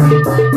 Thank.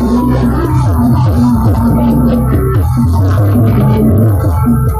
Thank you.